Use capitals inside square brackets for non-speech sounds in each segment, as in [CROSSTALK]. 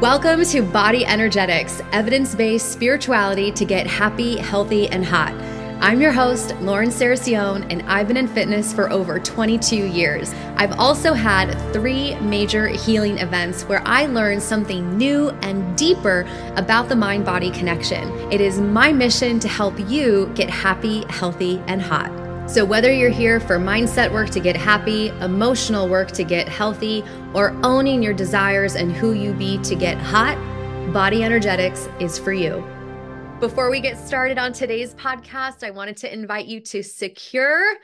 Welcome to Body Energetics, evidence based spirituality to get happy, healthy, and hot. I'm your host, Lauren Saracione, and I've been in fitness for over 22 years. I've also had three major healing events where I learned something new and deeper about the mind body connection. It is my mission to help you get happy, healthy, and hot. So, whether you're here for mindset work to get happy, emotional work to get healthy, or owning your desires and who you be to get hot, Body Energetics is for you. Before we get started on today's podcast, I wanted to invite you to secure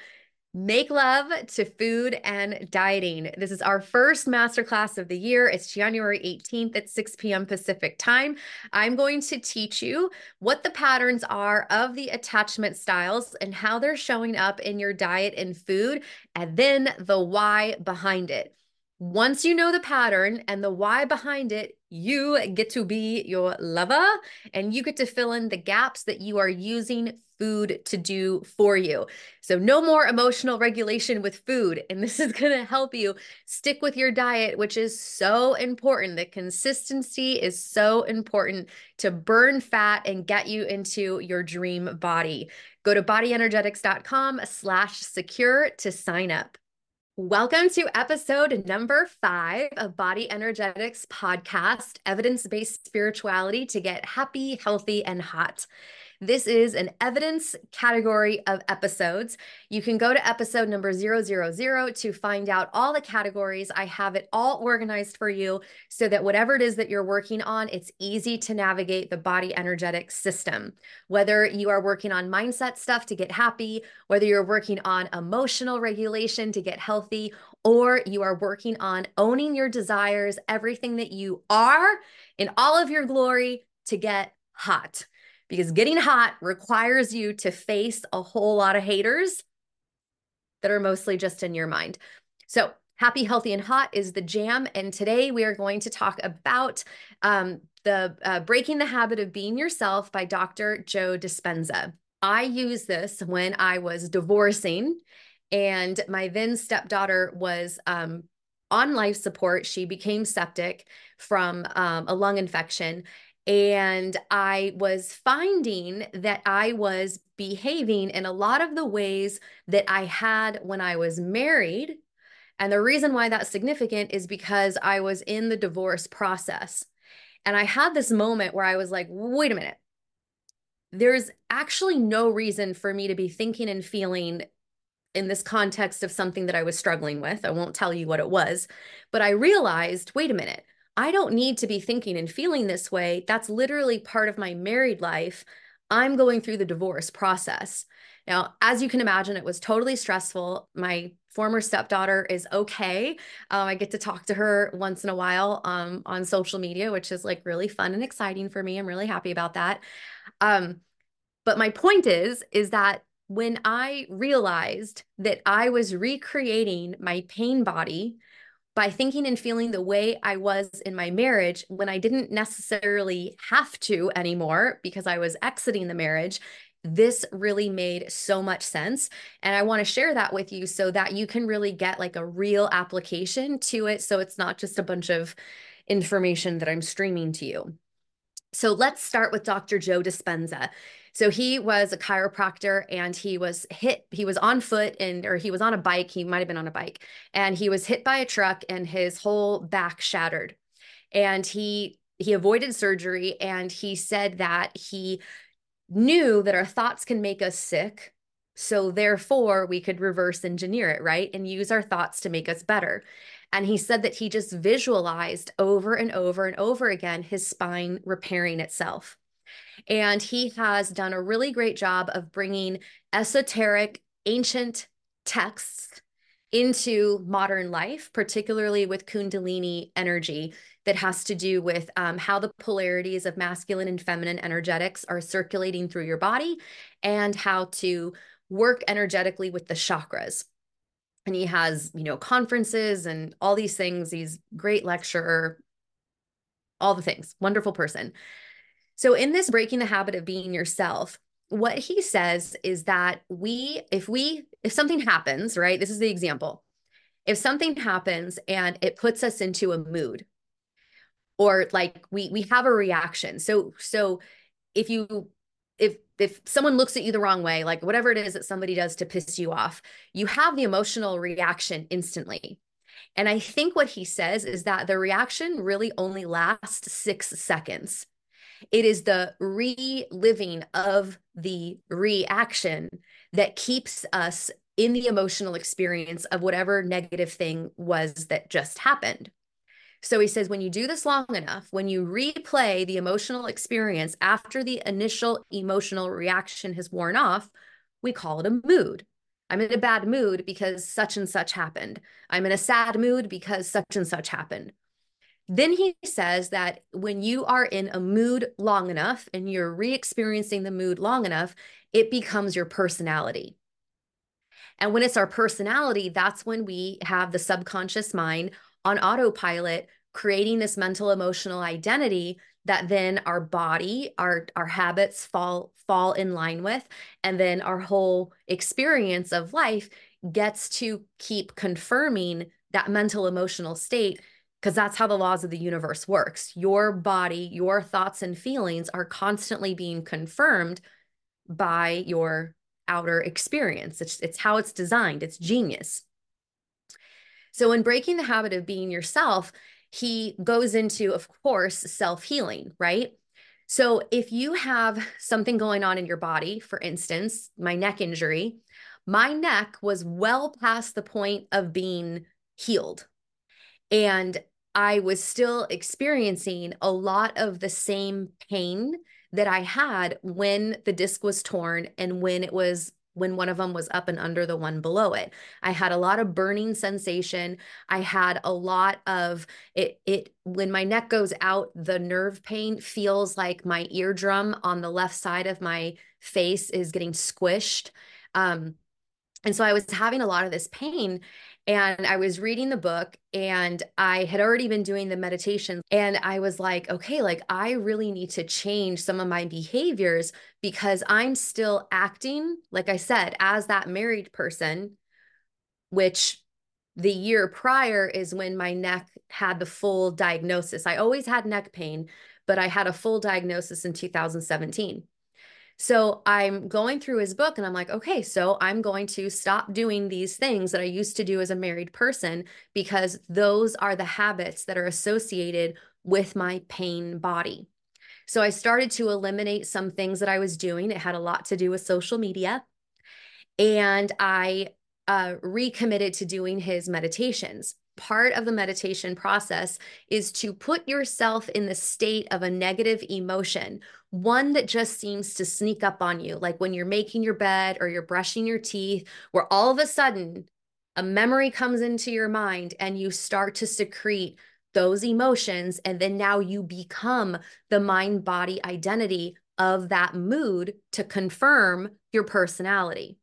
Make love to food and dieting. This is our first masterclass of the year. It's January 18th at 6 p.m. Pacific time. I'm going to teach you what the patterns are of the attachment styles and how they're showing up in your diet and food, and then the why behind it. Once you know the pattern and the why behind it, you get to be your lover and you get to fill in the gaps that you are using food to do for you. So, no more emotional regulation with food. And [LAUGHS] this is going to help you stick with your diet, which is so important. The consistency is so important to burn fat and get you into your dream body. Go to bodyenergetix.com slash secure to sign up. Welcome to episode number five of Body Energetics podcast, evidence based spirituality to get happy, healthy, and hot. This is an evidence category of episodes. You can go to episode number 000 to find out all the categories. I have it all organized for you so that whatever it is that you're working on, it's easy to navigate the body energetic system. Whether you are working on mindset stuff to get happy, whether you're working on emotional regulation to get healthy, or you are working on owning your desires, everything that you are in all of your glory to get hot because getting hot requires you to face a whole lot of haters that are mostly just in your mind. So, Happy, Healthy, and Hot is the jam. And today we are going to talk about um, the uh, Breaking the Habit of Being Yourself by Dr. Joe Dispenza. I used this when I was divorcing, and my then stepdaughter was um, on life support. She became septic from um, a lung infection. And I was finding that I was behaving in a lot of the ways that I had when I was married. And the reason why that's significant is because I was in the divorce process. And I had this moment where I was like, wait a minute. There's actually no reason for me to be thinking and feeling in this context of something that I was struggling with. I won't tell you what it was, but I realized wait a minute I don't need to be thinking and feeling this way. That's literally part of my married life. I'm going through the divorce process. Now, as you can imagine, it was totally stressful. My former stepdaughter is okay. Um, I get to talk to her once in a while um, on social media, which is like really fun and exciting for me. I'm really happy about that. Um, but my point is, is that when I realized that I was recreating my pain body by thinking and feeling the way I was in my marriage when I didn't necessarily have to anymore because I was exiting the marriage. This really made so much sense. And I want to share that with you so that you can really get like a real application to it. So it's not just a bunch of information that I'm streaming to you. So let's start with Dr. Joe Dispenza. So he was a chiropractor and he was hit, he was on foot and, or he was on a bike, he might have been on a bike, and he was hit by a truck and his whole back shattered. And he, he avoided surgery and he said that he knew that our thoughts can make us sick. So therefore, we could reverse engineer it, right? And use our thoughts to make us better. And he said that he just visualized over and over and over again his spine repairing itself. And he has done a really great job of bringing esoteric, ancient texts into modern life, particularly with Kundalini energy that has to do with um, how the polarities of masculine and feminine energetics are circulating through your body and how to work energetically with the chakras. And he has, you know, conferences and all these things. He's great lecturer, all the things, wonderful person. So, in this breaking the habit of being yourself, what he says is that we, if we, if something happens, right, this is the example. If something happens and it puts us into a mood, or like we we have a reaction so so if you if if someone looks at you the wrong way like whatever it is that somebody does to piss you off you have the emotional reaction instantly. And i think what he says is that the reaction really only lasts 6 seconds. It is the reliving of the reaction that keeps us in the emotional experience of whatever negative thing was that just happened so he says, when you do this long enough, when you replay the emotional experience after the initial emotional reaction has worn off, we call it a mood. I'm in a bad mood because such and such happened. I'm in a sad mood because such and such happened. Then he says that when you are in a mood long enough and you're re experiencing the mood long enough, it becomes your personality. And when it's our personality, that's when we have the subconscious mind on autopilot creating this mental emotional identity that then our body our our habits fall fall in line with and then our whole experience of life gets to keep confirming that mental emotional state because that's how the laws of the universe works. Your body your thoughts and feelings are constantly being confirmed by your outer experience. It's it's how it's designed. It's genius so in breaking the habit of being yourself he goes into, of course, self healing, right? So if you have something going on in your body, for instance, my neck injury, my neck was well past the point of being healed. And I was still experiencing a lot of the same pain that I had when the disc was torn and when it was when one of them was up and under the one below it. I had a lot of burning sensation. I had a lot of it it when my neck goes out, the nerve pain feels like my eardrum on the left side of my face is getting squished. Um and so I was having a lot of this pain and I was reading the book and I had already been doing the meditation and I was like, okay, like I really need to change some of my behaviors because I'm still acting, like I said, as that married person, which the year prior is when my neck had the full diagnosis. I always had neck pain, but I had a full diagnosis in 2017. So I'm going through his book and I'm like, okay, so I'm going to stop doing these things that I used to do as a married person because those are the habits that are associated with my pain body. So I started to eliminate some things that I was doing. It had a lot to do with social media. And I uh, recommitted to doing his meditations part of the meditation process is to put yourself in the state of a negative emotion, one that just seems to sneak up on you, like when you're making your bed or you're brushing your teeth, where all of a sudden a memory comes into your mind and you start to secrete those emotions. And then now you become the mind body identity of that mood to confirm your personality.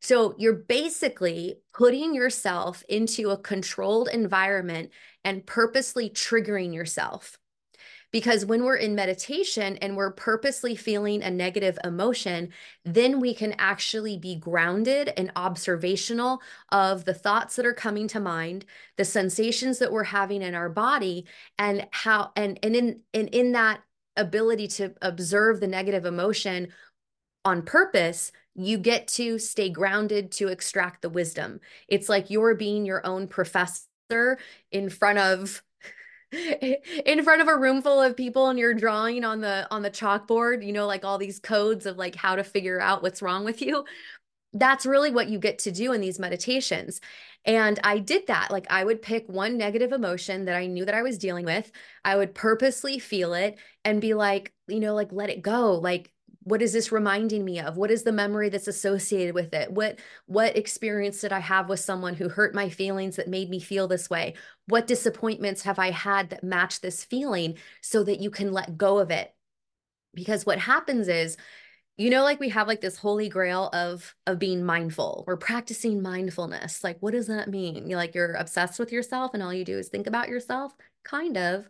So you're basically putting yourself into a controlled environment and purposely triggering yourself. Because when we're in meditation and we're purposely feeling a negative emotion, then we can actually be grounded and observational of the thoughts that are coming to mind, the sensations that we're having in our body, and how and and in and in that ability to observe the negative emotion on purpose, you get to stay grounded to extract the wisdom. It's like you're being your own professor in front of in front of a room full of people and you're drawing on the on the chalkboard, you know, like all these codes of like how to figure out what's wrong with you. That's really what you get to do in these meditations. And I did that. Like I would pick one negative emotion that I knew that I was dealing with. I would purposely feel it and be like, you know, like let it go. Like what is this reminding me of? What is the memory that's associated with it? What what experience did i have with someone who hurt my feelings that made me feel this way? What disappointments have i had that match this feeling so that you can let go of it? Because what happens is you know like we have like this holy grail of of being mindful. We're practicing mindfulness. Like what does that mean? You're like you're obsessed with yourself and all you do is think about yourself? Kind of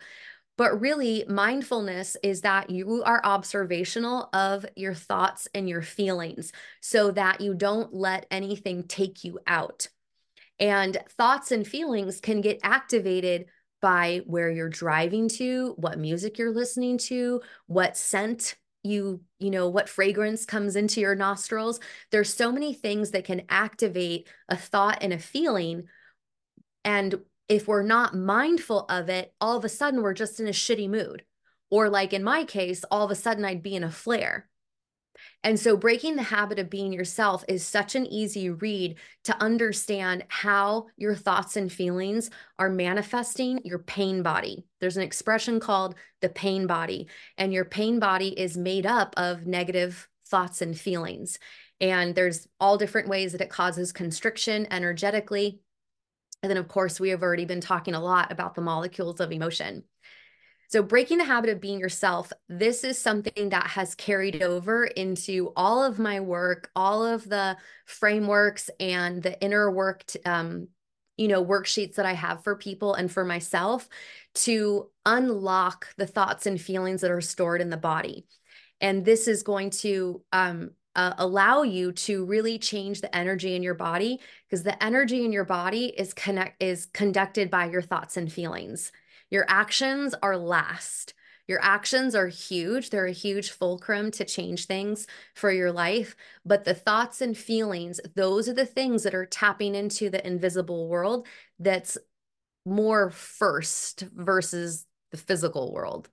but really, mindfulness is that you are observational of your thoughts and your feelings so that you don't let anything take you out. And thoughts and feelings can get activated by where you're driving to, what music you're listening to, what scent you you know what fragrance comes into your nostrils there's so many things that can activate a thought and a feeling and if we're not mindful of it all of a sudden we're just in a shitty mood or like in my case all of a sudden I'd be in a flare and so, breaking the habit of being yourself is such an easy read to understand how your thoughts and feelings are manifesting your pain body. There's an expression called the pain body, and your pain body is made up of negative thoughts and feelings. And there's all different ways that it causes constriction energetically. And then, of course, we have already been talking a lot about the molecules of emotion. So, breaking the habit of being yourself, this is something that has carried over into all of my work, all of the frameworks and the inner work, um, you know, worksheets that I have for people and for myself to unlock the thoughts and feelings that are stored in the body. And this is going to um, uh, allow you to really change the energy in your body because the energy in your body is connect is conducted by your thoughts and feelings. Your actions are last. Your actions are huge. They're a huge fulcrum to change things for your life. But the thoughts and feelings, those are the things that are tapping into the invisible world that's more first versus the physical world.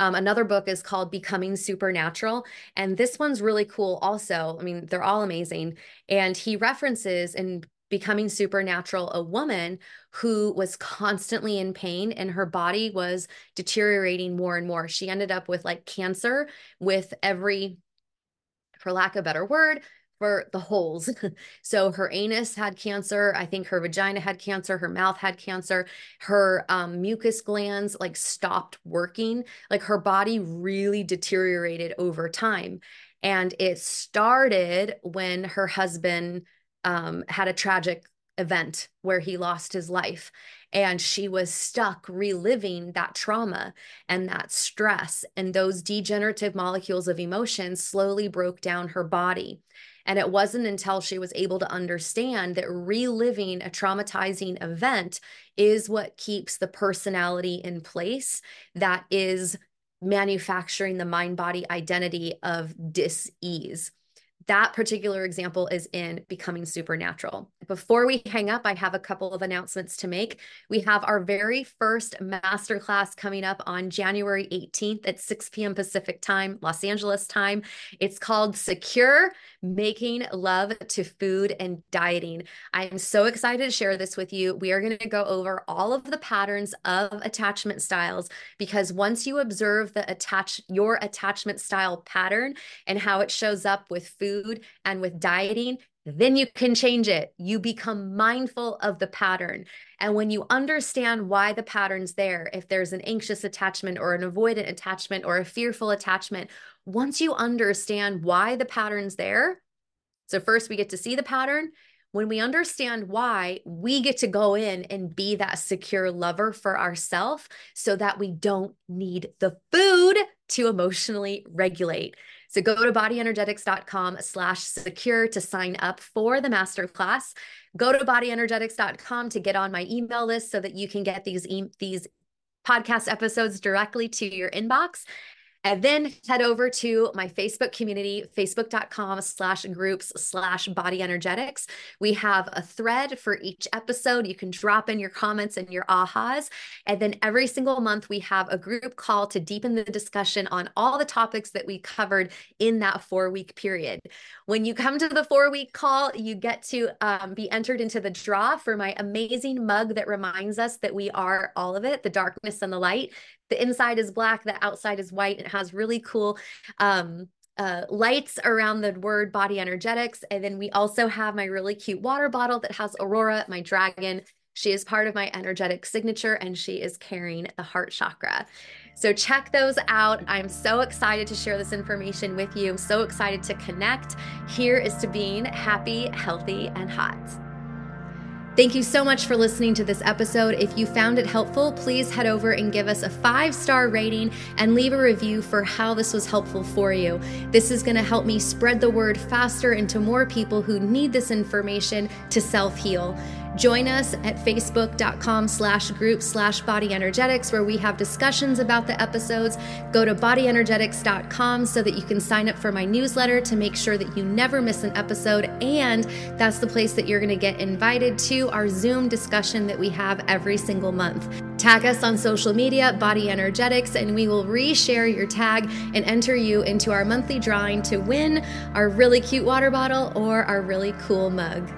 Um, another book is called Becoming Supernatural. And this one's really cool, also. I mean, they're all amazing. And he references in becoming supernatural a woman who was constantly in pain and her body was deteriorating more and more. She ended up with like cancer with every, for lack of a better word, for the holes. [LAUGHS] so her anus had cancer. I think her vagina had cancer. Her mouth had cancer. Her um, mucus glands like stopped working. Like her body really deteriorated over time. And it started when her husband um, had a tragic event where he lost his life. And she was stuck reliving that trauma and that stress. And those degenerative molecules of emotion slowly broke down her body. And it wasn't until she was able to understand that reliving a traumatizing event is what keeps the personality in place that is manufacturing the mind body identity of dis ease that particular example is in Becoming Supernatural. Before we hang up, I have a couple of announcements to make. We have our very first masterclass coming up on January 18th at 6 p.m. Pacific time, Los Angeles time. It's called Secure Making Love to Food and Dieting. I'm so excited to share this with you. We are going to go over all of the patterns of attachment styles because once you observe the attach your attachment style pattern and how it shows up with food food and with dieting, then you can change it. You become mindful of the pattern. And when you understand why the pattern's there, if there's an anxious attachment or an avoidant attachment or a fearful attachment, once you understand why the pattern's there, so first we get to see the pattern. When we understand why, we get to go in and be that secure lover for ourselves so that we don't need the food to emotionally regulate. So go to bodyenergetix.com slash secure to sign up for the masterclass. Go to bodyenergetix.com to get on my email list so that you can get these, e- these podcast episodes directly to your inbox. And then head over to my Facebook community, facebook.com slash groups slash body energetics. We have a thread for each episode. You can drop in your comments and your ahas. And then every single month, we have a group call to deepen the discussion on all the topics that we covered in that four week period. When you come to the four week call, you get to um, be entered into the draw for my amazing mug that reminds us that we are all of it the darkness and the light the inside is black, the outside is white. It has really cool um, uh, lights around the word body energetics. And then we also have my really cute water bottle that has Aurora, my dragon. She is part of my energetic signature and she is carrying the heart chakra. So check those out. I'm so excited to share this information with you. I'm so excited to connect. Here is to being happy, healthy, and hot. Thank you so much for listening to this episode. If you found it helpful, please head over and give us a five star rating and leave a review for how this was helpful for you. This is going to help me spread the word faster into more people who need this information to self heal. Join us at facebook.com slash group slash body energetics where we have discussions about the episodes. Go to bodyenergetix.com so that you can sign up for my newsletter to make sure that you never miss an episode. And that's the place that you're going to get invited to our Zoom discussion that we have every single month. Tag us on social media, Body Energetics, and we will reshare your tag and enter you into our monthly drawing to win our really cute water bottle or our really cool mug.